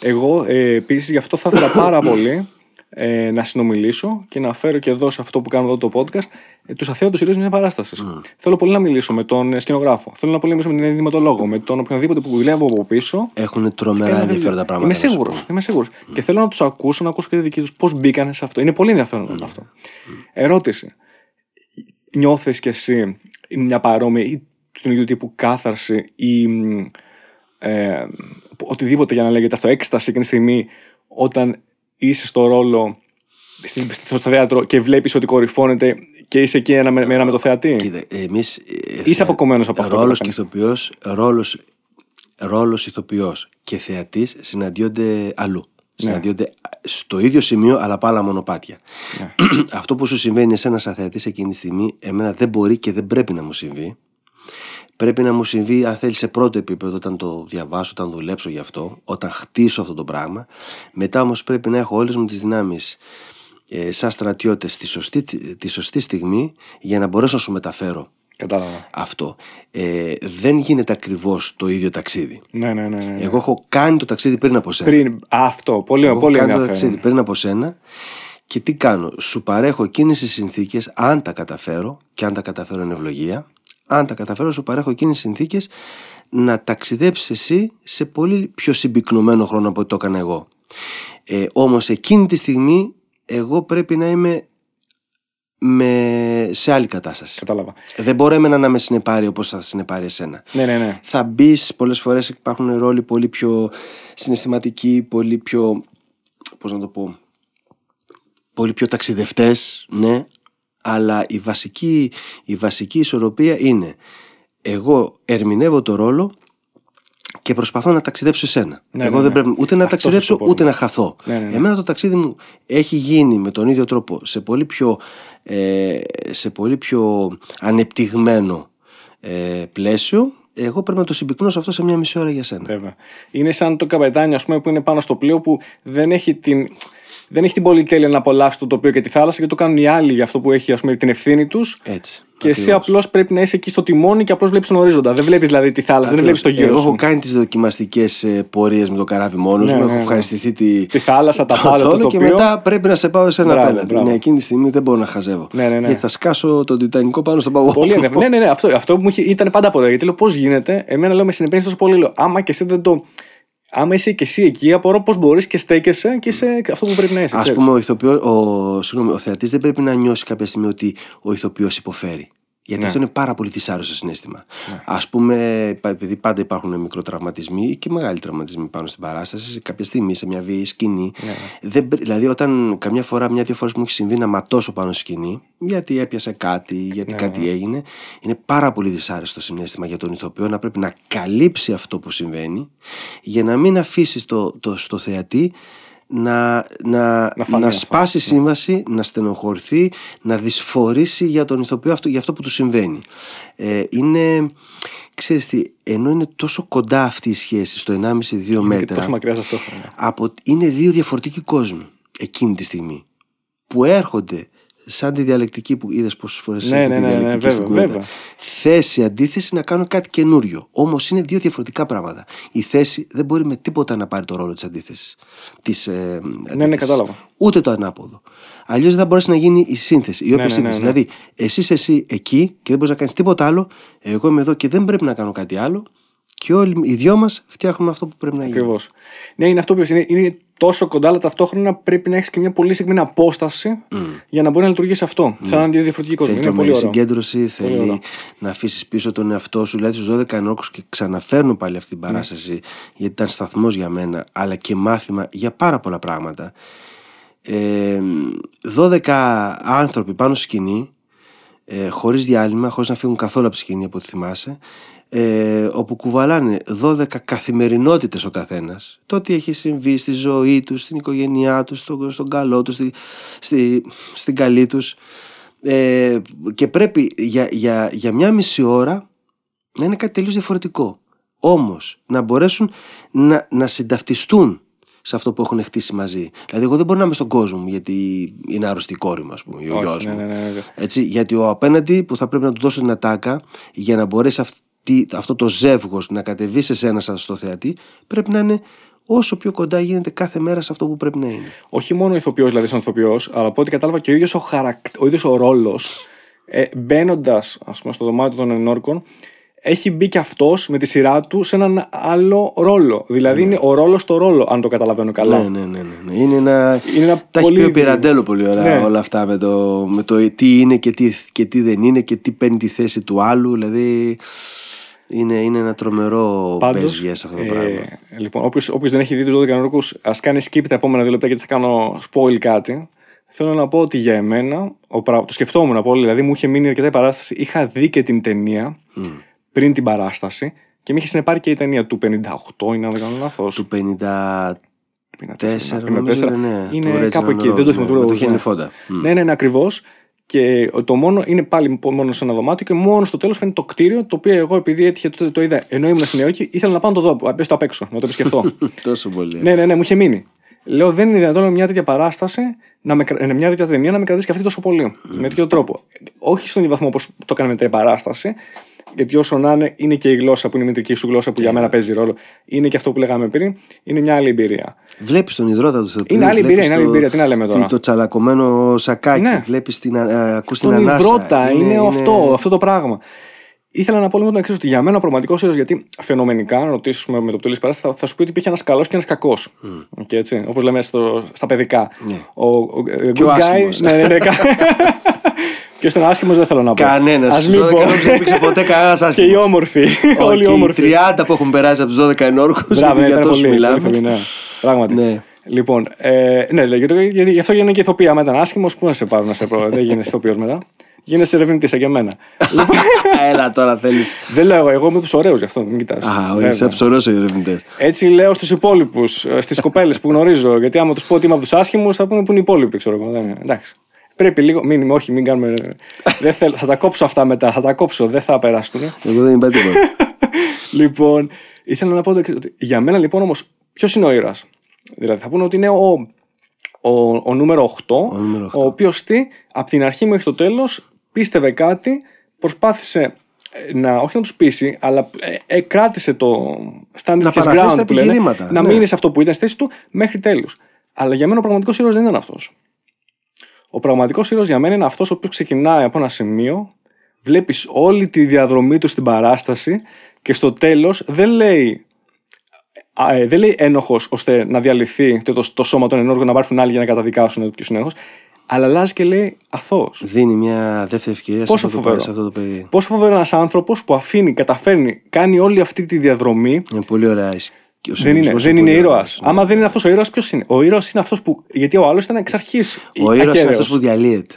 Εγώ ε, επίσης γι' αυτό θα ήθελα πάρα πολύ ε, να συνομιλήσω και να φέρω και εδώ σε αυτό που κάνουμε εδώ το podcast ε, τους αθέατους ηρωέ μιας παράστασης. Mm. Θέλω πολύ να μιλήσω με τον ε, σκηνογράφο. Θέλω να πολύ να μιλήσω με τον ενδυματολόγο, με τον οποιονδήποτε που δουλεύει από πίσω. Έχουν τρομερά Ένα- ενδιαφέροντα πράγματα. Είμαι να σου σίγουρος. πω. Είμαι σίγουρος. Και θέλω να τους ακούσω, να ακούσω και τη δική τους πώς μπήκαν σε αυτό. Είναι πολύ ενδιαφέρον αυτό. Ερώτηση. Νιώθεις κι εσύ μια παρόμοια ή του ίδιου τύπου κάθαρση ή μ, ε, οτιδήποτε για να λέγεται αυτό, έκσταση εκείνη τη στιγμή όταν είσαι στο ρόλο στην- στο θέατρο και βλέπεις ότι κορυφώνεται και είσαι εκεί ένα με, με ένα με το θεατή. Κοίτα, εμείς, ε, Είσαι αποκομμένος από αυτό που Ρόλος και έκανες. ηθοποιός, ρόλος, ρόλος ηθοποιός και θεατής συναντιόνται αλλού. Συναντιόνται στο ίδιο σημείο αλλά από άλλα μονοπάτια. Ναι. Αυτό που σου συμβαίνει εσένα σαν θεατής εκείνη τη στιγμή εμένα δεν μπορεί και δεν πρέπει να μου συμβεί. Πρέπει να μου συμβεί, αν θέλεις, σε πρώτο επίπεδο, όταν το διαβάσω, όταν δουλέψω γι' αυτό, όταν χτίσω αυτό το πράγμα. Μετά όμως πρέπει να έχω όλες μου τις δυνάμεις ε, σαν στρατιώτες τη σωστή, τη σωστή στιγμή για να μπορέσω να σου μεταφέρω Κατάλαβα. αυτό. Ε, δεν γίνεται ακριβώς το ίδιο ταξίδι. Ναι, ναι, ναι. ναι. Εγώ έχω κάνει το ταξίδι πριν από σένα. Πριν, αυτό, πολύ, Εγώ πολύ έχω κάνει το ενδιαφέρον. ταξίδι πριν από σένα και τι κάνω. Σου παρέχω εκείνες τις συνθήκες, αν τα καταφέρω, και αν τα καταφέρω είναι ευλογία, αν τα καταφέρω, σου παρέχω εκείνες τις συνθήκες να ταξιδέψεις εσύ σε πολύ πιο συμπυκνωμένο χρόνο από ό,τι το έκανα εγώ. Ε, Όμως εκείνη τη στιγμή εγώ πρέπει να είμαι με, σε άλλη κατάσταση. Κατάλαβα. Δεν μπορώ εμένα να με συνεπάρει όπως θα συνεπάρει εσένα. Ναι, ναι, ναι. Θα μπεις πολλές φορές υπάρχουν ρόλοι πολύ πιο συναισθηματικοί, πολύ πιο. Πώς να το πω. Πολύ πιο ταξιδευτές, ναι. Αλλά η βασική, η βασική ισορροπία είναι εγώ ερμηνεύω το ρόλο και προσπαθώ να ταξιδέψω εσένα. Ναι, εγώ ναι, δεν ναι. πρέπει ούτε να Αυτός ταξιδέψω ο σκοπός ούτε μου. να χαθώ. Ναι, ναι, ναι. Εμένα το ταξίδι μου έχει γίνει με τον ίδιο τρόπο σε πολύ πιο, ε, σε πολύ πιο ανεπτυγμένο ε, πλαίσιο. Εγώ πρέπει να το συμπυκνώσω αυτό σε μια μισή ώρα για σένα. Βέβαια. Είναι σαν το καπετάνιο ας πούμε, που είναι πάνω στο πλοίο που δεν έχει την, δεν έχει την πολυτέλεια να απολαύσει το τοπίο και τη θάλασσα και το κάνουν οι άλλοι για αυτό που έχει ας πούμε, την ευθύνη τους. Έτσι. Και εσύ ακριβώς. απλώς πρέπει να είσαι εκεί στο τιμόνι και απλώς βλέπεις τον ορίζοντα. Δεν βλέπεις δηλαδή τη θάλασσα, δεν βλέπεις Ακριβώς. το γύρο Εγώ σου. έχω κάνει τις δοκιμαστικές πορείες με το καράβι μόνος Ναι, μου. ναι, έχω ναι. ευχαριστηθεί τη, Τη θάλασσα, τα το πάντα, το θόλο και τοπίο. μετά πρέπει να σε πάω εσένα Μπράβο, απέναντι. μπράβο. Ναι, εκείνη τη στιγμή δεν μπορώ να χαζεύω. Ναι, ναι, ναι. Γιατί θα σκάσω τον Τιτανικό πάνω στον παγό. Πολύ ενδιαφέρον. ναι, ναι, ναι. Αυτό, αυτό που μου είχε, ήταν πάντα από εδώ. Γιατί λέω πώς γίνεται, εμένα λέω με συνεπένεις τόσο πολύ. Λέω, άμα και εσύ δεν το. Άμα είσαι και εσύ εκεί, απορώ πώς μπορείς και στέκεσαι και είσαι αυτό που πρέπει να είσαι. Α ξέρεις. πούμε, ο, ηθοποιός, ο, συγγνώμη, ο θεατής δεν πρέπει να νιώσει κάποια στιγμή ότι ο ηθοποιός υποφέρει. Γιατί Ναι. αυτό είναι πάρα πολύ δυσάρεστο συνέστημα. Α πούμε, πα- επειδή πάντα υπάρχουν μικροτραυματισμοί και μεγάλοι τραυματισμοί πάνω στην παράσταση, σε κάποια στιγμή σε μια βίαιη σκηνή. Ναι. Δεν, πρέ- δηλαδή, όταν καμιά φορά, μια-δύο φορές μου έχει συμβεί να ματώσω πάνω στη σκηνή, γιατί έπιασε κάτι, Ναι, γιατί κάτι έγινε, είναι πάρα πολύ δυσάρεστο συνέστημα για τον ηθοποιό να πρέπει να καλύψει αυτό που συμβαίνει για να μην αφήσει το, το, στο θεατή να, να, Να να, φανεί αυτό. σπάσει σύμβαση, να στενοχωρηθεί, να δυσφορήσει για τον ηθοποιό αυτό, για αυτό που του συμβαίνει. Ε, είναι, ξέρεις τι, ενώ είναι τόσο κοντά αυτή η σχέση στο 1,5-2 Και μέτρα, τόσο μακριά ταυτόχρονα. από, είναι δύο διαφορετικοί κόσμοι εκείνη τη στιγμή που έρχονται σαν τη διαλεκτική που είδες πόσες φορές Ναι, έχει ναι, τη ναι, ναι, διαλεκτική βέβαια, στην κουβέντα. βέβαια. θέση αντίθεση να κάνουν κάτι καινούριο όμως είναι δύο διαφορετικά πράγματα η θέση δεν μπορεί με τίποτα να πάρει το ρόλο της αντίθεσης της, ε, ναι, αντίθεσης. κατάλαβα. ούτε το ανάποδο Αλλιώς δεν θα μπορέσει να γίνει η σύνθεση, η Ναι, όποια ναι, ναι, σύνθεση. ναι. Δηλαδή, εσύ είσαι εσύ εκεί και δεν μπορείς να κάνεις τίποτα άλλο. Εγώ είμαι εδώ και δεν πρέπει να κάνω κάτι άλλο. Και όλοι οι δυο μας φτιάχνουμε αυτό που πρέπει να γίνει. Ακριβώς. Ναι, είναι αυτό που είπες, είναι, είναι τόσο κοντά, αλλά ταυτόχρονα πρέπει να έχεις και μια πολύ συγκεκριμένη απόσταση για να μπορεί να λειτουργήσει αυτό. Σαν δύο διαφορετικοί κόσμοι. Θέλει Είναι πολύ τρομερή ωραίο. συγκέντρωση, θέλει ωραίο. να αφήσεις πίσω τον εαυτό σου. Δηλαδή, στους 12 ενόχους και ξαναφέρνω πάλι αυτή την παράσταση, γιατί ήταν σταθμός για μένα, αλλά και μάθημα για πάρα πολλά πράγματα. Ε, 12 άνθρωποι πάνω στη σκηνή, ε, χωρίς διάλειμμα, χωρίς να φύγουν καθόλου από τη σκηνή από ό,τι θυμάσαι, ε, όπου κουβαλάνε 12 καθημερινότητες ο καθένας. Το τι έχει συμβεί στη ζωή τους, στην οικογένειά τους, στον, στον καλό τους, στη, στη, στην καλή τους. Ε, και πρέπει για, για, για μια μισή ώρα να είναι κάτι τελείως διαφορετικό. Όμως να μπορέσουν να, να συνταυτιστούν σε αυτό που έχουν χτίσει μαζί. Δηλαδή, εγώ δεν μπορώ να είμαι στον κόσμο μου γιατί είναι άρρωστη η κόρη μου, ας πούμε, ή ο Όχι, γιος ναι, μου. ναι, ναι, ναι. Έτσι, γιατί ο απέναντι που θα πρέπει να του δώσω την ατάκα για να μπορέσει αυτή, αυτό το ζεύγος να κατεβεί σε σένα σαν στο θεατή πρέπει να είναι όσο πιο κοντά γίνεται κάθε μέρα σε αυτό που πρέπει να είναι. Όχι μόνο ηθοποιός, δηλαδή σαν ηθοποιός, αλλά από ό,τι κατάλαβα και ο ίδιος ο, χαρακ... ο, ίδιος ο ρόλος, ε, μπαίνοντας στο δωμάτιο των ενόρκων, έχει μπει και αυτός με τη σειρά του σε έναν άλλο ρόλο. Δηλαδή είναι ο ρόλος στο ρόλο, αν το καταλαβαίνω καλά. Ναι, ναι, ναι. ναι, ναι. Είναι ένα. Είναι ένα Τα πολύ έχει πει ο δι- Πυραντέλο πολύ ωραία Ναι. όλα αυτά με το, με το τι είναι και τι, και τι δεν είναι και τι παίρνει τη θέση του άλλου. Δηλαδή είναι, είναι ένα τρομερό Πάντως, παίζιε αυτό το πράγμα. Ε, λοιπόν, όποιος, όποιος δεν έχει δει τους 12 ενόρκου, ας κάνει skip τα επόμενα δύο λεπτά γιατί θα κάνω spoil κάτι. Θέλω να πω ότι για εμένα, ο, πρα- το σκεφτόμουν πολύ, δηλαδή μου είχε μείνει αρκετά η παράσταση. Είχα δει και την ταινία πριν την παράσταση και με είχε συνεπάρει και η ταινία του 58, είναι αν δεν κάνω λάθος. Του 54 54, νομίζω είναι, ναι, του είναι Reginald κάπου εκεί. Rose, Δεν το ναι, θυμάμαι. με το του Rose, Henry ναι. Fonda. Μμ. Ναι, ναι, ναι, ακριβώς. Και το μόνο είναι πάλι μόνο σε ένα δωμάτιο και μόνο στο τέλος φαίνεται το κτίριο το οποίο εγώ επειδή έτυχε το, το είδα ενώ ήμουν στην Νέα Υόρκη ήθελα να πάω να το δω, πες το απ' έξω, να το επισκεφτώ. Τόσο πολύ. ναι, ναι, ναι, μου είχε μείνει. Λέω δεν είναι δυνατόν με μια τέτοια παράσταση, να με, κρα- ε, μια τέτοια ταινία να με κρατήσει και αυτή τόσο πολύ. Με τέτοιο τρόπο. Όχι στον ίδιο βαθμό όπως το έκανε μετά η παράσταση, γιατί όσο να είναι, είναι και η γλώσσα που είναι η μητρική σου γλώσσα που για μένα παίζει ρόλο. Είναι και αυτό που λέγαμε πριν, είναι μια άλλη εμπειρία. Βλέπεις τον υδρότα του Θεοπλίου. Είναι άλλη βλέπεις εμπειρία, είναι άλλη το- εμπειρία, τι να λέμε τώρα; Το τσαλακωμένο σακάκι. Ναι. Βλέπεις την, ε, ακούς την Τον ανάσα. υδρότα, είναι, αυτό, αυτό το πράγμα. Ήθελα να πω λίγο το εξής: ότι για μένα ο πραγματικός ήρωας, γιατί φαινομενικά, αν ρωτήσουμε με το πτωλή παράσταση, θα, θα σου πει ότι υπήρχε ένας καλός και ένας κακός. Και έτσι, όπως λέμε στο, στα παιδικά. Ναι. Ο, ο, ε, Και ο good guy. άσχημος. Ναι, ναι, ναι. Ποιο ήταν άσχημος δεν θέλω να πω. Κανένας. Ας Στους μην 12 πω. ενόρκου δεν υπήρξε ποτέ κανένας Και οι άσχημος. όμορφοι. Όλοι οι Και οι όμορφοι. 30 που έχουν περάσει από τους 12 ενόρκου. Μπράβο, ναι, για ήταν τόσο πολύ, μιλάμε. πολύ φοβερή, ναι. Πράγματι. Ναι. Λοιπόν, ε, ναι, λέει, γιατί, γιατί, γι' αυτό γίνανε και ηθοποιοί. Άμα ήταν άσχημος, πού να σε πάρουν να σε πω. δεν γίνεσαι ηθοποιός μετά. Γίνεσαι ερευνητής σαν και εμένα. λοιπόν, Έλα τώρα θέλεις. δεν λέω εγώ, εγώ είμαι τους ωραίους γι' αυτό, μην κοιτάς. Α, όχι, Βέβαια. σε ψωρώσω οι ερευνητές. Έτσι λέω στους υπόλοιπους, στις κοπέλες που γνωρίζω. Γιατί άμα τους πω ότι είμαι από τους άσχημους, θα πούνε που είναι οι υπόλοιποι, ξέρω εγώ. Δεν είναι. Εντάξει. Πρέπει λίγο. Μην, όχι, μην κάνουμε. δεν θέλω, θα τα κόψω αυτά μετά. Θα τα κόψω. Δεν θα περάσουν. Εγώ δεν είπα τίποτα. λοιπόν, ήθελα να πω το εξής, ότι για μένα λοιπόν όμως, ποιος είναι ο ήρωας; Δηλαδή θα πούνε ότι είναι ο, ο, ο νούμερο 8, ο, νούμερο 8. ο οποίος τι, από την αρχή μέχρι το τέλος πίστευε κάτι, προσπάθησε ε, να, όχι να τους πείσει, αλλά ε, ε, κράτησε το stand Να his παραθέσει τα ground που λένε, επιχειρήματα, να ναι. μείνει σε αυτό που ήταν στη θέση του μέχρι τέλους. Αλλά για μένα ο πραγματικός ήρωας δεν ήταν αυτός. Ο πραγματικός ήρωας για μένα είναι αυτός ο οποίος ξεκινάει από ένα σημείο, βλέπεις όλη τη διαδρομή του στην παράσταση και στο τέλος δεν λέει. Α, ε, δεν λέει ένοχος ώστε να διαλυθεί το, το, το σώμα των ενόργων να πάρουν άλλοι για να καταδικάσουν ποιος είναι ένοχος, αλλά αλλάζει και λέει αθώος. Δίνει μια δεύτερη ευκαιρία σε Πόσο αυτό, το, φοβερό. σε αυτό το παιδί. Πόσο φοβερό ένας άνθρωπος που αφήνει, καταφέρνει, κάνει όλη αυτή τη διαδρομή. Είναι πολύ ωραία. Η σκ- ο Δεν είναι, συνδυασμός δεν είναι πολύ ήρωας. ωραίος, ναι. Άμα δεν είναι αυτός ο ήρωας, ποιος είναι; Ο ήρωας είναι αυτός που. Γιατί ο άλλος ήταν εξ αρχής. Ο ήρωας είναι αυτός που διαλύεται.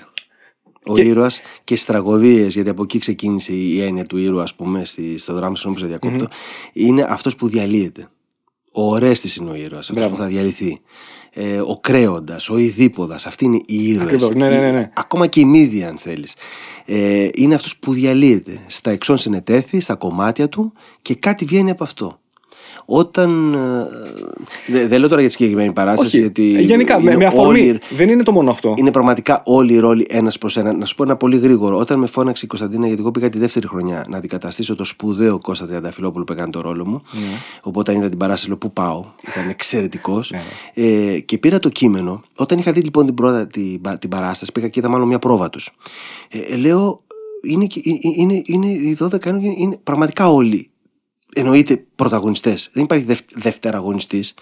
Ο Και- ήρωας και στις τραγωδίες, γιατί από εκεί ξεκίνησε η έννοια του ήρωα, ας πούμε, στη, στο δράμα, συγγνώμη που σε διακόπτω, είναι αυτός που διαλύεται. Ο Ορέστης είναι ο ήρωας, αυτός Μπράβο. που θα διαλυθεί. Ε, ο Κρέοντας, ο Ιδίποδας, αυτοί είναι οι ήρωες. Ακριβώς, ναι, ναι, ναι, ναι. Ακόμα και η μύδια, αν θέλεις. Ε, είναι αυτός που διαλύεται. Στα εξών συνετέθη, στα κομμάτια του και κάτι βγαίνει από αυτό. Όταν. ε, δε- δεν λέω τώρα για τη συγκεκριμένη παράσταση, Όχι. γιατί. Ε, Γενικά, με, είναι με αφορμή. όλοι- Δεν είναι το μόνο αυτό. είναι πραγματικά όλοι οι ρόλοι ένας προς ένα. Να σου πω ένα πολύ γρήγορο. Όταν με φώναξε η Κωνσταντίνα, γιατί εγώ πήγα τη δεύτερη χρονιά να αντικαταστήσω το σπουδαίο Κώστα Τριανταφυλόπουλο που έκανε το ρόλο μου. Ναι. Οπότε αν είδα την παράσταση, λέω Πού πάω. Ήταν εξαιρετικός. ε, και πήρα το κείμενο. Όταν είχα δει λοιπόν την, πρώτα, την, πα- την παράσταση, πήγα και είδα μάλλον μια πρόβα τους. Ε, ε, λέω, είναι, και- ε, ε, είναι, είναι, οι 12 είναι, είναι πραγματικά όλοι. Εννοείται πρωταγωνιστές. Δεν υπάρχει δευ, δευτεραγωνιστής.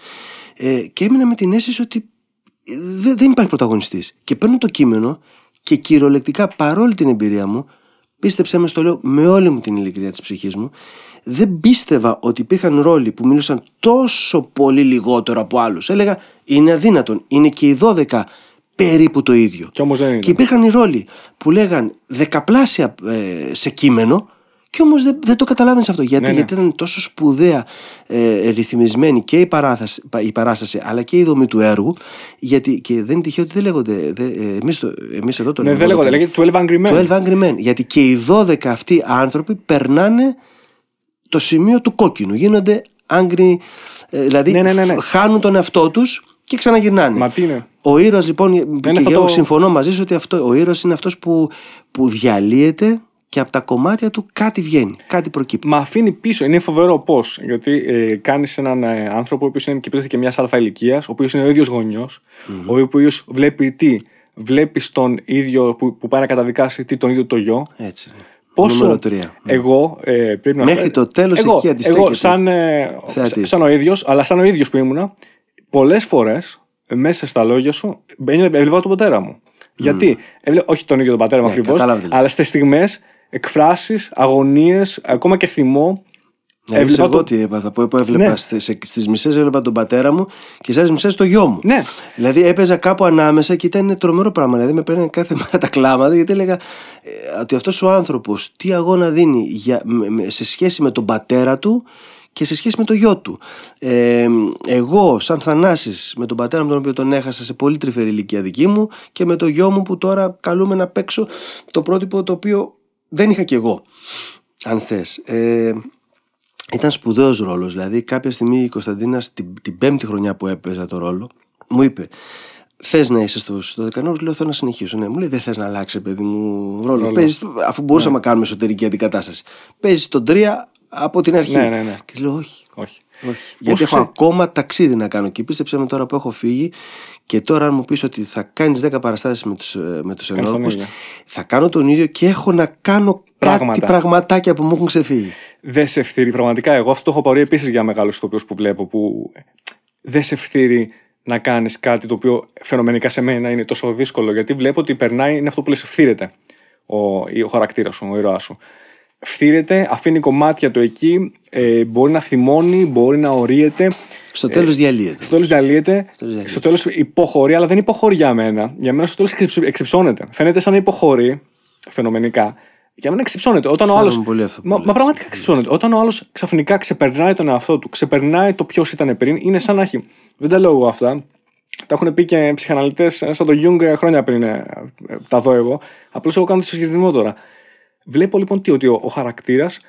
Ε, και έμεινα με την αίσθηση ότι δε- δεν υπάρχει πρωταγωνιστής. Και παίρνω το κείμενο και κυριολεκτικά παρόλη την εμπειρία μου, πίστεψέ με στο λέω με όλη μου την ειλικρίνεια της ψυχής μου, δεν πίστευα ότι υπήρχαν ρόλοι που μίλησαν τόσο πολύ λιγότερο από άλλους. Έλεγα είναι αδύνατον, είναι και οι 12 περίπου το ίδιο. Κι όμως δεν είναι. Και υπήρχαν οι ρόλοι που λέγαν δεκαπλάσια ε, σε κείμενο και όμως δεν, δεν το καταλάβαινες αυτό. Γιατί, Ναι, ναι. γιατί ήταν τόσο σπουδαία ε, ρυθμισμένη και η, παράσταση, η παράσταση αλλά και η δομή του έργου. Γιατί, και δεν είναι τυχαίο ότι δεν λέγονται. Δε, ε, εμείς, το, εμείς εδώ το Ναι, λέμε. δεν λέγονται. Λέγεται 12 Angry Men. 12 Angry Men. Γιατί και οι 12 αυτοί άνθρωποι περνάνε το σημείο του κόκκινου. Γίνονται angry, ε, δηλαδή Ναι, ναι, ναι, ναι. φ- χάνουν τον εαυτό τους και ξαναγυρνάνε. Μα τι είναι. Ο ήρωας λοιπόν, και αυτό εγώ το- συμφωνώ μαζί σου ότι αυτό, ο ήρωας είναι αυτός που, που διαλύεται και από τα κομμάτια του κάτι βγαίνει, κάτι προκύπτει. Μα αφήνει πίσω. Είναι φοβερό πώς. Γιατί ε, κάνεις έναν ε, άνθρωπο ο οποίος είναι και, και μιας αλφα ηλικίας, ο οποίος είναι ο ίδιος γονιός, ο οποίος βλέπει τι. Βλέπει τον ίδιο που, που πάει να καταδικάσει τι, τον ίδιο το γιο. Έτσι. είναι. Πόσο Νούμερο τρία. Ναι. εγώ ε, πρέπει να Μέχρι το τέλος εγώ, εκεί αντιστέκεται. Εγώ, σαν, ε, Θεατής. σαν ο ίδιος, αλλά σαν ο ίδιος που ήμουνα, πολλές φορές μέσα στα λόγια σου έβλεπα έβλεπα τον πατέρα μου. Γιατί, έβλεπα, όχι τον ίδιο τον πατέρα μου Ναι, ακριβώς, κατάλαβα τι λες. αλλά στις στιγμές εκφράσεις, αγωνίες, ακόμα και θυμό. Δηλαδή, έβλεπα εγώ το- τι έπαθα, που, που έβλεπα Ναι. στις, στις μισές έβλεπα τον πατέρα μου και στις μισές το γιο μου. Ναι. Δηλαδή έπαιζα κάπου ανάμεσα και ήταν τρομερό πράγμα. Δηλαδή με παίρνει κάθε μέρα τα κλάματα γιατί έλεγα ε, ότι αυτός ο άνθρωπος τι αγώνα δίνει για, με- με- σε σχέση με τον πατέρα του και σε σχέση με το γιο του. Ε, εγώ, σαν Θανάσης, με τον πατέρα μου τον οποίο τον έχασα σε πολύ τρυφερή ηλικία δική μου και με το γιο μου που τώρα καλούμε να παίξω το πρότυπο το οποίο δεν είχα κι εγώ. Αν θες. Ε, ήταν σπουδαίος ρόλος. Δηλαδή κάποια στιγμή η Κωνσταντίνα στην, την πέμπτη χρονιά που έπαιζα το ρόλο μου είπε Θες να είσαι στο, στο δεκανό, λέω θέλω να συνεχίσω. Ναι, μου λέει δεν θες να αλλάξει, παιδί μου, ρόλο. Ρόλο. Παίζεις, αφού μπορούσαμε να κάνουμε εσωτερική αντικατάσταση. Παίζεις τον τρία από την αρχή. Ναι, ναι, ναι. Και της λέω όχι. Όχι. όχι. Γιατί έχω ξέ- ακόμα ταξίδι να κάνω. Και πίστεψε με τώρα που έχω φύγει και τώρα αν μου πεις ότι θα κάνεις 10 παραστάσεις με τους, ε, με τους Κάνεις τον ενόρκους ίδιο. θα κάνω τον ίδιο και έχω να κάνω Πράγματα. κάτι πραγματάκια που μου έχουν ξεφύγει. Δεν σε ευθύρει. Πραγματικά, εγώ αυτό το έχω πάρει επίσης για μεγάλους ηθοποιού που βλέπω. Που δεν σε ευθύρει να κάνεις κάτι το οποίο φαινομενικά σε μένα είναι τόσο δύσκολο. Γιατί βλέπω ότι περνάει, είναι αυτό που λες, ευθύρεται ο, ο χαρακτήρας σου, ο ήρωάς σου. Φθύρεται, αφήνει κομμάτια του εκεί, ε, μπορεί να θυμώνει, μπορεί να ορίεται. Στο τέλος διαλύεται. Στο τέλος διαλύεται, Στο τέλος στο τέλος υποχωρεί, αλλά δεν υποχωρεί για μένα. Για μένα στο τέλος εξυψώνεται. Φαίνεται σαν να υποχωρεί φαινομενικά. Για μένα εξυψώνεται. Όταν ο Χαίρομαι άλλο. πολύ αυτό που Μα, λες. μα πραγματικά εξυψώνεται. Όταν ο άλλος ξαφνικά ξεπερνάει τον εαυτό του, ξεπερνάει το ποιος ήταν πριν, είναι σαν να έχει. Δεν τα λέω εγώ αυτά. Τα έχουν πει και ψυχαναλυτές σαν τον Γιούγκ χρόνια πριν ε, ε, τα δω εγώ. Απλώς εγώ κάνω το συσχετισμό τώρα. Βλέπω λοιπόν τι, ότι ο, ο χαρακτήρας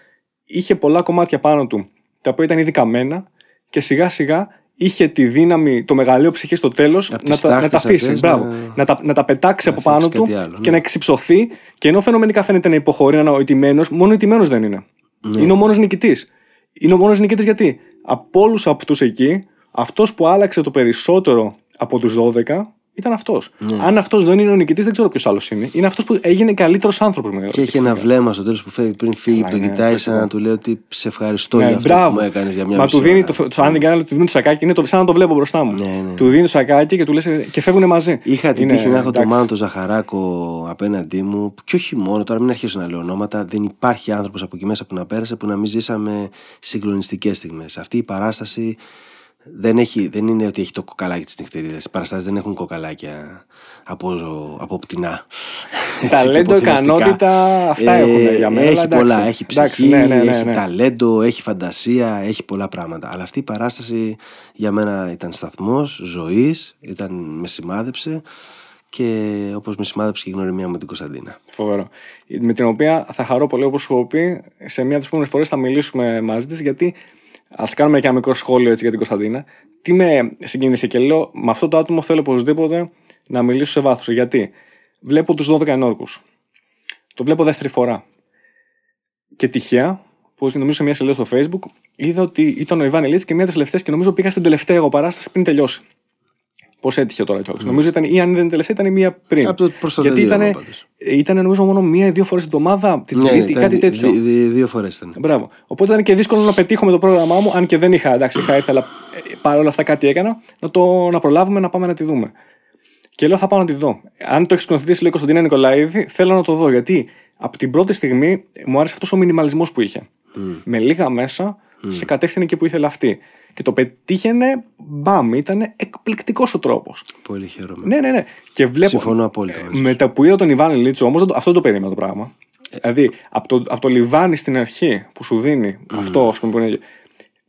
είχε πολλά κομμάτια πάνω του τα οποία ήταν ήδη καμένα και σιγά σιγά είχε τη δύναμη, το μεγαλείο ψυχής στο τέλος Απ' να, τις τα- να τα τάχτες αφήσει. αυτές Μπράβο. να- Να... τα, να τα πετάξει από πάνω φτιάξει του κάτι άλλο, και ναι. να εξυψωθεί. Και ενώ φαινομενικά φαίνεται να υποχωρεί, να είναι ο ηττημένος, μόνο ο ηττημένος δεν είναι. Ναι. Είναι ο μόνος νικητής. Είναι ο μόνος νικητής γιατί από όλους αυτούς εκεί, αυτός που άλλαξε το περισσότερο από τους 12 ήταν αυτός. Ναι. Αν αυτός δεν είναι ο νικητής, δεν ξέρω ποιος άλλος είναι. Είναι αυτός που έγινε καλύτερος άνθρωπος. Και έχει ένα βλέμμα στο τέλος που φεύγει πριν φύγει, Καλά, που τον ναι, κοιτάει σαν ακριβώς. να του λέει ότι σε ευχαριστώ Ναι, για αυτό μπράβο. που μου έκανες για μια Μα μισή του δίνει ώρα. το, το, αν δεν κάνω, του δίνει το σακάκι, είναι το, σαν να το βλέπω μπροστά μου. Ναι, ναι. Του δίνει το σακάκι και του λες και φεύγουν μαζί. Είχα την Είναι, τύχη να έχω τον εντάξει. Μάνο τον Ζαχαράκο απέναντί μου και όχι μόνο, τώρα μην αρχίσω να λέω ονόματα, δεν υπάρχει άνθρωπος από εκεί μέσα που να πέρασε που να μην ζήσαμε συγκλονιστικές στιγμές. Αυτή η παράσταση δεν, έχει, δεν είναι ότι έχει το κοκαλάκι της νυχτερίδας. Οι παραστάσεις δεν έχουν κοκαλάκια από, από πτηνά. Έτσι, και Ταλέντο, αποθυμαστικά. ικανότητα, αυτά Ε, έχουν για μένα. Έχει εντάξει. πολλά. Έχει ψυχή, Εντάξει, ναι, ναι, ναι, έχει ναι. ταλέντο, έχει φαντασία, έχει πολλά πράγματα. Αλλά αυτή η παράσταση για μένα ήταν σταθμός ζωής, ήταν, με σημάδεψε και όπως με σημάδεψε και η γνωριμία με την Κωνσταντίνα. Φοβερό. Με την οποία θα χαρώ πολύ, όπως σου έχω πει, σε μία από τις επόμενες φορές θα μιλήσουμε μαζί της, γιατί ας κάνουμε και ένα μικρό σχόλιο έτσι για την Κωνσταντίνα. Τι με συγκίνησε και λέω, με αυτό το άτομο θέλω οπωσδήποτε να μιλήσω σε βάθος. Γιατί βλέπω τους 12 ενόρκου. Το βλέπω δεύτερη φορά. Και τυχαία, που νομίζω σε μια σελίδα στο Facebook, είδα ότι ήταν ο Ιβάν Ελίτς και μία από τις τελευταίες και νομίζω πήγα στην τελευταία εγώ παράσταση πριν τελειώσει. Πώς έτυχε τώρα κιόλας. Νομίζω ήταν ή αν δεν ήταν τελευταία, ήταν η μία πριν. Από το προς το Γιατί τελείωμα ήταν, πάντως. ήταν νομίζω μόνο μία ή δύο φορές την εβδομάδα, την Ναι, Τρίτη, ήταν κάτι δι- τέτοιο. δι- δι- δύο φορές ήταν. Μπράβο. Οπότε ήταν και δύσκολο να πετύχω με το πρόγραμμά μου, αν και δεν είχα, εντάξει, είχα έρθει, αλλά ε, παρόλα αυτά κάτι έκανα, να, το, να προλάβουμε να πάμε να τη δούμε. Και λέω θα πάω να τη δω. Αν το έχεις σκηνοθετήσει, λέει Κωνσταντίνα Νικολαίδη, θέλω να το δω. Γιατί από την πρώτη στιγμή μου άρεσε αυτός ο μινιμαλισμός που είχε. Με λίγα μέσα σε κατεύθυνε εκεί που ήθελε αυτή. Και το πετύχαινε, μπαμ, ήταν εκπληκτικός ο τρόπος. Πολύ χαίρομαι. Ναι, ναι, ναι. Και βλέπω. Συμφωνώ απόλυτα μαζί σου. Μετά που είδα τον Ιβάν Λίτσο, όμως αυτό δεν το περίμενα το πράγμα. Δηλαδή, από το, από το λιβάνι στην αρχή που σου δίνει αυτό, ας πούμε, που είναι.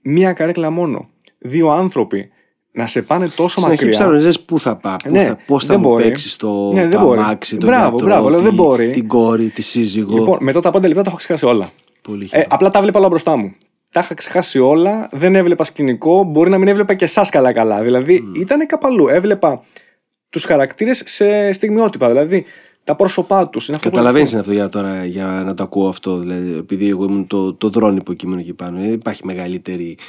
Μία καρέκλα μόνο. Δύο άνθρωποι να σε πάνε τόσο Στην αρχή μακριά. ψάχνω πού θα πάω, πού Ναι, θα, πώς θα δεν μου μπορεί. παίξεις το, Ναι, δεν το μπορεί. αμάξι, τον Μπράβο, γιατρό, μπράβο, λέω, τη- δεν μπορεί. την κόρη, τη σύζυγο. Λοιπόν, μετά τα πέντε λεπτά τα έχω ξεχάσει όλα. Πολύ Ε, χαίρομαι. απλά τα βλέπα όλα μπροστά μου. Τα είχα ξεχάσει όλα, δεν έβλεπα σκηνικό, μπορεί να μην έβλεπα και εσάς καλά-καλά. Δηλαδή ήταν κάπου αλλού. Έβλεπα τους χαρακτήρες σε στιγμιότυπα. Δηλαδή τα πρόσωπά τους. Καταλαβαίνεις αυτό για τώρα για να το ακούω αυτό. Δηλαδή, επειδή εγώ ήμουν το, το δρόμο υποκείμενο εκεί πάνω. Δεν υπάρχει μεγαλύτερη ε,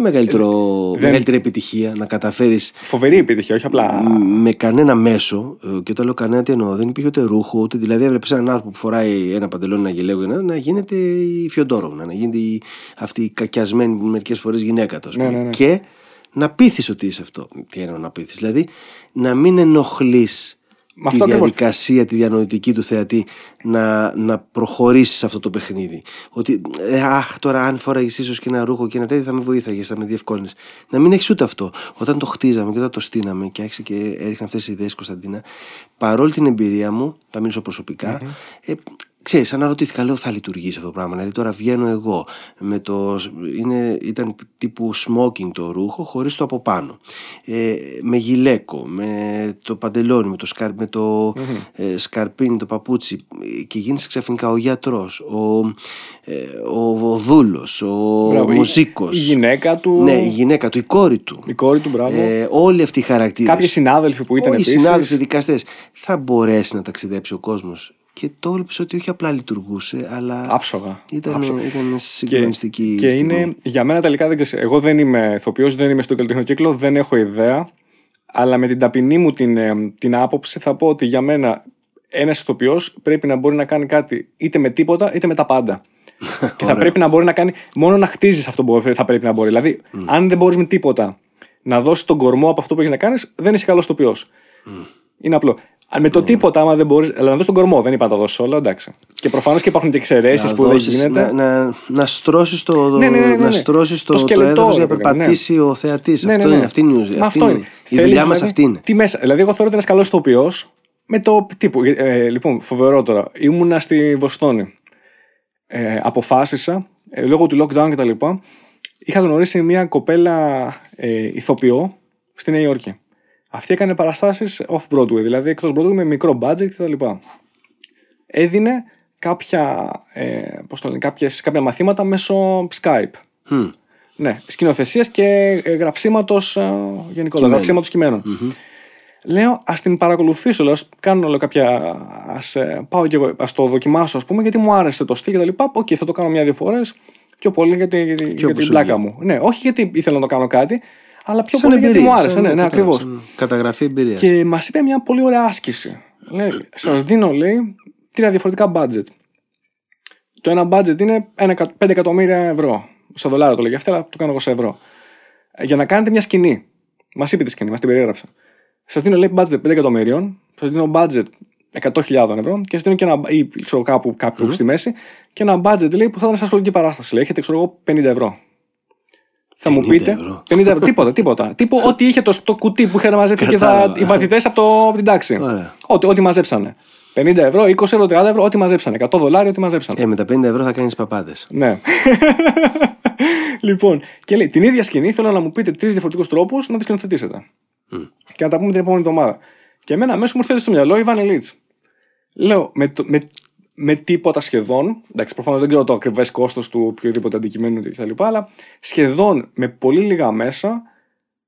μεγαλύτερο, δεν... μεγαλύτερη επιτυχία να καταφέρεις. Φοβερή επιτυχία, όχι απλά. Με κανένα μέσο, ε, και όταν λέω κανένα, τι εννοώ, δεν υπήρχε ούτε ρούχο, ούτε δηλαδή έβλεπες έναν άνθρωπο που φοράει ένα παντελόνι, ένα γελέγο, να, να γίνεται η Φιοντόροβνα, να γίνεται η, αυτή η κακιασμένη μερικές φορές γυναίκα του. Ναι, ναι, ναι. Και να πείθεις ότι είσαι αυτό. Τι εννοώ να πείθεις. Δηλαδή να μην ενοχλείς τη διαδικασία, τη διανοητική του θεατή να, να προχωρήσεις σε αυτό το παιχνίδι. Ότι, ε, αχ, τώρα αν φοράγεις ίσως και ένα ρούχο και ένα τέτοιο θα με βοήθαγες, θα με διευκόλυνες. Να μην έχεις ούτε αυτό. Όταν το χτίζαμε και όταν το στείναμε και άρχισε και έριχνα αυτές τις ιδέες, Κωνσταντίνα, παρόλη την εμπειρία μου, θα μιλήσω ε, Ξέρεις, αναρωτήθηκα, λέω θα λειτουργήσει αυτό το πράγμα. Δηλαδή τώρα βγαίνω εγώ με το. Είναι, ήταν τύπου smoking το ρούχο, χωρίς το από πάνω. Ε, με γυλαίκο, με το παντελόνι, με το, σκαρ, με το ε, σκαρπίνι, το παπούτσι. Και γίνεσαι ξαφνικά ο γιατρός, ο, ε, ο, ο δούλο, ο μουσικό. Η, γυναίκα του. Ναι, η γυναίκα του, η κόρη του. Η κόρη του, μπράβο. Ε, όλοι αυτοί οι χαρακτήρες. Κάποιοι συνάδελφοι που ήταν Οι συνάδελφοι δικαστές. Θα μπορέσει να ταξιδέψει ο κόσμος και το έβλεπε ότι όχι απλά λειτουργούσε, αλλά. Άψογα. Ήταν, ήταν συγκλονιστική. Και, και είναι για μένα τελικά δεν ξέρω. Εγώ δεν είμαι ηθοποιός, δεν είμαι στο καλλιτεχνικό κύκλο, δεν έχω ιδέα. Αλλά με την ταπεινή μου την, ε, την άποψη θα πω ότι για μένα ένας ηθοποιός πρέπει να μπορεί να κάνει κάτι είτε με τίποτα είτε με τα πάντα. και θα πρέπει να μπορεί να κάνει. Μόνο να χτίζεις αυτό που θα πρέπει να μπορεί. Δηλαδή, αν δεν μπορείς με τίποτα να δώσεις τον κορμό από αυτό που έχεις να κάνεις, δεν είσαι καλός ηθοποιός. Mm. Είναι απλό. Με το τίποτα, άμα δεν μπορεί. Αλλά να δώσει τον κορμό, δεν είπα να το δώσει όλα, εντάξει. Και προφανώς και υπάρχουν και εξαιρέσεις που δεν γίνεται. Να, να, να στρώσεις το, ναι, ναι, ναι, ναι. Να ναι. στρώσεις το, το, το έδαφος για να περπατήσει ο θεατής. Ναι, αυτό είναι. Αυτή είναι η ουσία. Αυτό είναι. Η δουλειά μας αυτή είναι. Τι μέσα. Δηλαδή, εγώ θεωρώ ότι ένας καλός ηθοποιό με το τύπο. Ε, λοιπόν, φοβερό τώρα. Ήμουνα στη Βοστόνη. Ε, αποφάσισα ε, λόγω του lockdown κτλ. Είχα γνωρίσει μια κοπέλα ε, ηθοποιό στη Νέα Υόρκη. Αυτή έκανε παραστάσεις off-Broadway, δηλαδή εκτός Broadway με μικρό budget κτλ. Έδινε κάποια, ε, πώς το λένε, κάποιες, κάποια μαθήματα μέσω Skype. Mm. Ναι, σκηνοθεσίας και ε, γραψίματος ε, γενικότερα, γραψίματος κειμένων. Mm-hmm. Λέω, ας την παρακολουθήσω, λέω, κάνω λέω, κάποια. Α ε, πάω και εγώ, ας το δοκιμάσω, ας πούμε, γιατί μου άρεσε το στυλ κτλ. OK, okay, θα το κάνω μια-δύο φορές. Πιο πολύ γιατί, γιατί, για την πλάκα μου. Ναι, όχι γιατί ήθελα να το κάνω κάτι, αλλά πιο πολύ γιατί μου άρεσε. Ναι, ναι, ακριβώς. Καταγραφή εμπειρίας. Και μας είπε μια πολύ ωραία άσκηση. Λέει, σας δίνω, λέει, τρία διαφορετικά budget. Το ένα budget είναι 5 εκατομμύρια ευρώ. Σε δολάρια το λέγει αυτό, αλλά το κάνω εγώ σε ευρώ. Ε, για να κάνετε μια σκηνή. Μας είπε τη σκηνή, μας την περιέγραψε. Σας δίνω λέει budget 5 εκατομμύριων, σας δίνω budget 100.000 ευρώ και σας δίνω και ένα. ή ξέρω κάπου, κάπου mm-hmm. στη μέση και ένα budget λέει, που θα ήταν σε ασχολική παράσταση. Λέει, έχετε ξέρω εγώ 50 ευρώ. Θα μου πείτε. Ευρώ. 50 ευρώ. τίποτα, τίποτα. Τύπο ό,τι είχε το, το κουτί που είχαν μαζέψει και θα, οι μαθητές από, από την τάξη. Ό,τι, ό,τι μαζέψανε. 50 ευρώ, 20 ευρώ, 30 ευρώ, ό,τι μαζέψανε. 100 δολάρια, ό,τι μαζέψανε. Ε, με τα 50 ευρώ θα κάνεις παπάδες. Ναι. λοιπόν, και λέει την ίδια σκηνή θέλω να μου πείτε τρεις διαφορετικούς τρόπους να τη σκηνοθετήσετε. Mm. Και να τα πούμε την επόμενη εβδομάδα. Και εμένα αμέσως μου έρχεται στο μυαλό η Βάνη Λέω, με, το, με με τίποτα σχεδόν. Εντάξει, προφανώς δεν ξέρω το ακριβές κόστος του οποιοδήποτε αντικειμένου κτλ. Αλλά σχεδόν με πολύ λίγα μέσα,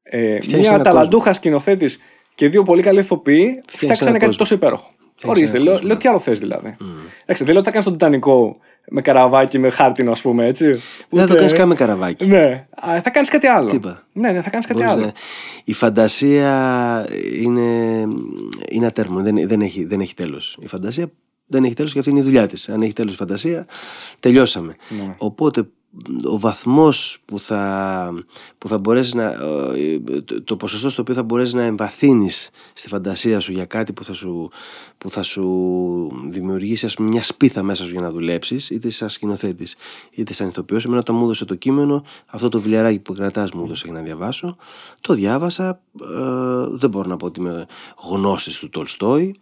ε, μια ταλαντούχα σκηνοθέτης και δύο πολύ καλοί ηθοποιοί φτιάξανε κάτι τόσο υπέροχο. Ορίστε, λέω, λέω τι άλλο θες δηλαδή. Mm. Εντάξει, δεν λέω ότι θα κάνεις τον Τιτανικό με καραβάκι, με χάρτινο, ας πούμε έτσι. Δεν θα το κάνεις καν με καραβάκι. Ναι, θα κάνεις κάτι άλλο. Τίποτα. Ναι, ναι, θα κάνεις κάτι άλλο. Η φαντασία είναι, είναι ατέρμονη, δεν, δεν έχει, δεν έχει τέλος. Η φαντασία δεν έχει τέλος και αυτή είναι η δουλειά της. Αν έχει τέλος η φαντασία, τελειώσαμε. Ναι. Οπότε ο βαθμός που θα, που θα μπορέσεις να το ποσοστό στο οποίο θα μπορέσεις να εμβαθύνεις στη φαντασία σου για κάτι που θα σου, που θα σου δημιουργήσει ας πούμε, μια σπίθα μέσα σου για να δουλέψεις είτε σαν σκηνοθέτης είτε σαν ηθοποιός εμένα όταν μου έδωσε το κείμενο αυτό το βιβλιαράκι που κρατάς μου έδωσε για να διαβάσω το διάβασα ε, δεν μπορώ να πω ότι είμαι γνώστης του Τολστόη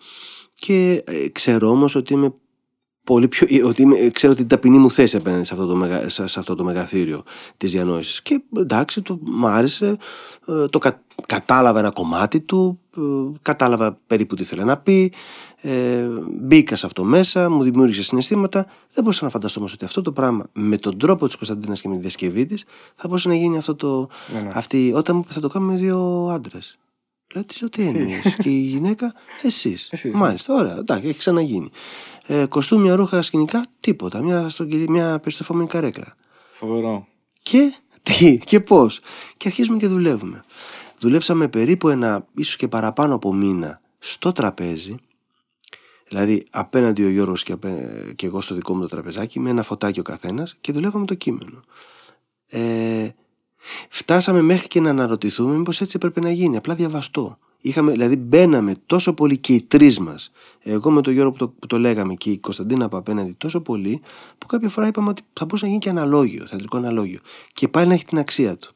και ε, ξέρω όμως ότι είμαι πολύ πιο. Ε, ότι είμαι, ξέρω την ταπεινή μου θέση απέναντι σε αυτό το, μεγα, σε αυτό το μεγαθύριο της διανόησης. Και εντάξει, το, μου άρεσε. Ε, το κα, κατάλαβα ένα κομμάτι του. κατάλαβα περίπου τι ήθελε να πει. Ε, μπήκα σε αυτό μέσα, μου δημιούργησε συναισθήματα. Δεν μπορούσα να φανταστώ όμως ότι αυτό το πράγμα με τον τρόπο της Κωνσταντίνας και με τη διασκευή της θα μπορούσε να γίνει αυτό το. Ναι, ναι. Αυτή, όταν μου είπε θα το κάνουμε με δύο άντρες. Λέω τι, τι; εννοείς. και η γυναίκα, εσείς. Εσείς, Μάλιστα, ωραία, εντάξει, έχει ξαναγίνει. Ε, κοστούμια, ρούχα, σκηνικά, τίποτα. Μια, στρογγυλή- μια περιστεφόμενη καρέκλα. Φοβερό. Και τι, και πώς. Και αρχίζουμε και δουλεύουμε. Δουλέψαμε περίπου ένα, ίσως και παραπάνω από μήνα στο τραπέζι. Δηλαδή απέναντι ο Γιώργος και, απέ- και εγώ στο δικό μου το τραπεζάκι με ένα φωτάκι ο καθένας και δουλεύαμε το κείμενο. Ε, φτάσαμε μέχρι και να αναρωτηθούμε μήπως έτσι έπρεπε να γίνει, απλά διαβαστό. Είχαμε, δηλαδή μπαίναμε τόσο πολύ και οι τρεις μας, εγώ με τον Γιώργο που το, που το λέγαμε και η Κωνσταντίνα από απέναντι τόσο πολύ, που κάποια φορά είπαμε ότι θα μπορούσε να γίνει και αναλόγιο, θεατρικό αναλόγιο. Και πάλι να έχει την αξία του.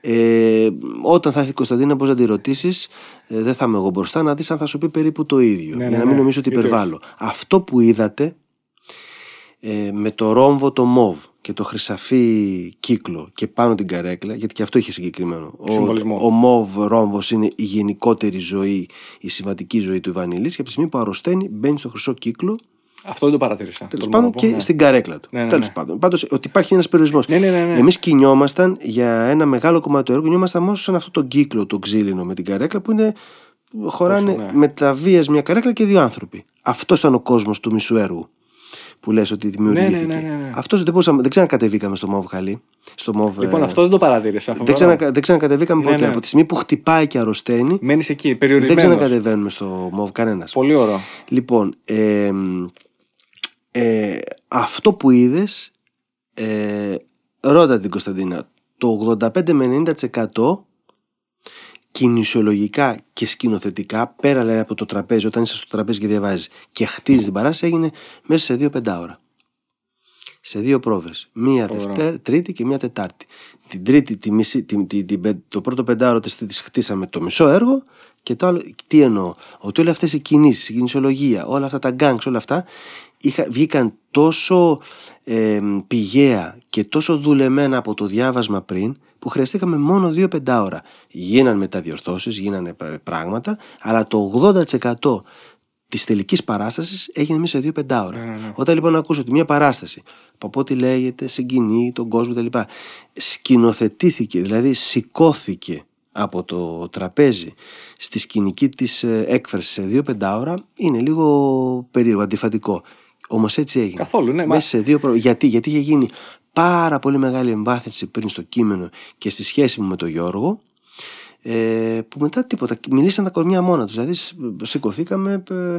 Ε, όταν θα έρθει η Κωνσταντίνα, μπορείς να τη ρωτήσεις, ε, δεν θα είμαι εγώ μπροστά, να δεις αν θα σου πει περίπου το ίδιο. Ναι, για ναι, να μην ναι. νομίζω ότι Γιατί υπερβάλλω. Αυτό που είδατε ε, με το ρόμβο το μοβ και το χρυσαφί κύκλο και πάνω την καρέκλα, γιατί και αυτό είχε συγκεκριμένο. Ο, Συμβολισμό. ο μοβ ρόμβος είναι η γενικότερη ζωή, η σημαντική ζωή του Ιβανιλή και από τη στιγμή που αρρωσταίνει μπαίνει στο χρυσό κύκλο, Αυτό δεν το παρατήρησα. τέλος τολμώ να πάντων πω, και ναι. στην καρέκλα του. Ναι, ναι, τέλος ναι. πάντων. Πάντως ότι υπάρχει ένας περιορισμός. Ναι, ναι, ναι, ναι. Εμείς κινιόμασταν για ένα μεγάλο κομμάτι του έργου, κινιόμασταν μόνο σαν αυτό το κύκλο, το ξύλινο με την καρέκλα που είναι. Χωράνε Όσο, ναι. με τα βίας μια καρέκλα και δύο άνθρωποι. Αυτός ήταν ο κόσμος του μισού έργου που λες ότι δημιουργήθηκε. Ναι, ναι, ναι, ναι. Αυτός δεν, μπορούσαμε, δεν ξανακατεβήκαμε στο Μόβ Χαλί. Στο Μόβ, Λοιπόν, ε, αυτό δεν το παρατήρησα. δεν, φοβερό. ξανακα, δεν ξανακατεβήκαμε Ναι, ποτέ. ναι. Από τη στιγμή που χτυπάει και αρρωσταίνει, Μένεις εκεί, δεν περιορισμένος. ξανακατεβαίνουμε στο Μόβ κανένας. Πολύ ωραίο. Λοιπόν, ε, ε, αυτό που είδες, ε, ρώτα την Κωνσταντίνα, το 85 με 90% κινησιολογικά και σκηνοθετικά, πέρα δηλαδή από το τραπέζι, όταν είσαι στο τραπέζι και διαβάζεις και χτίζεις την παράσταση, έγινε μέσα σε δύο πεντάωρα. Σε δύο πρόβες. Μία Φοβερό. Δευτέρα, Τρίτη και μία Τετάρτη. Την Τρίτη, τη μισή, την, την, την πεν- το πρώτο πεντάωρο της Τρίτης χτίσαμε το μισό έργο και το άλλο, τι εννοώ, ότι όλες αυτές οι κινήσεις, η κινησιολογία, όλα αυτά τα γκάγκς, όλα αυτά είχα, βγήκαν τόσο ε, πηγαία και τόσο δουλεμένα από το διάβασμα πριν που χρειαστήκαμε μόνο δύο πεντάωρα. Γίναν μεταδιορθώσεις, γίνανε πρα- πράγματα, αλλά το 80% της τελικής παράστασης έγινε μέσα σε δύο πεντάωρα. Ναι, ναι, ναι. Όταν λοιπόν ακούσω ότι μια παράσταση, που από ό,τι λέγεται, συγκινεί τον κόσμο κτλ., σκηνοθετήθηκε, δηλαδή σηκώθηκε από το τραπέζι στη σκηνική της ε, έκφρασης σε δύο πεντάωρα, είναι λίγο περίεργο, αντιφατικό. Όμως έτσι έγινε. Καθόλου, ναι, μα- Μέσα σε δύο προ... γιατί, γιατί είχε γίνει πάρα πολύ μεγάλη εμβάθυνση πριν στο κείμενο και στη σχέση μου με τον Γιώργο ε, που μετά τίποτα. Μιλήσαν τα κορμιά μόνα τους. Δηλαδή σ- σηκωθήκαμε, ε,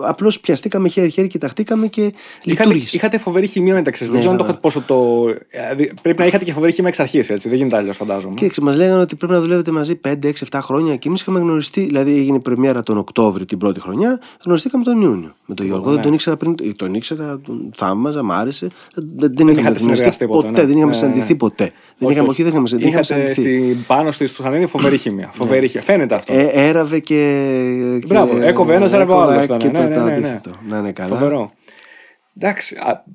απλώς πιαστήκαμε χέρι-χέρι, κοιταχτήκαμε και Είχατε, λειτουργήσε. είχατε φοβερή χημεία μεταξύ σας. Ναι, δεν ξέρω αν το βέβαια. είχατε πόσο το. δηλαδή, Πρέπει να είχατε και φοβερή χημεία εξ αρχής, έτσι. Δεν γίνεται αλλιώς, φαντάζομαι. Κοίταξε, μας λέγανε ότι πρέπει να δουλεύετε μαζί 5, 6, 7 χρόνια και εμείς είχαμε γνωριστεί. Δηλαδή, έγινε πρεμιέρα τον Οκτώβρη την πρώτη χρονιά, γνωριστήκαμε τον Ιούνιο με τον Γιώργο. ναι. Δεν τον ήξερα πριν, ε, τον ήξερα, τον θαύμαζα, μ' άρεσε. Δεν, δεν είχαμε είχατε γνωριστεί συνεργαστεί ποτέ, ποτέ, ναι. δεν είχαμε Ναι, ναι, ναι. συναντηθεί ποτέ. Δεν Όχι, είχαμε, όχι. όχι, δεν είχαμε, δεν είχαμε Είχατε συναντηθεί. στην, πάνω στη Στουσανίδη φοβερή χημεία. Φοβερή χημεία. Φαίνεται αυτό. Ε, έραβε και. Μπράβο, και- έκοβε ένας, έραβε ο άλλος, έκοβα ήταν, Και ναι, το ναι, το ναι, ναι. αντίθετο. Να είναι καλά. Φοβερό. Εντάξει, α,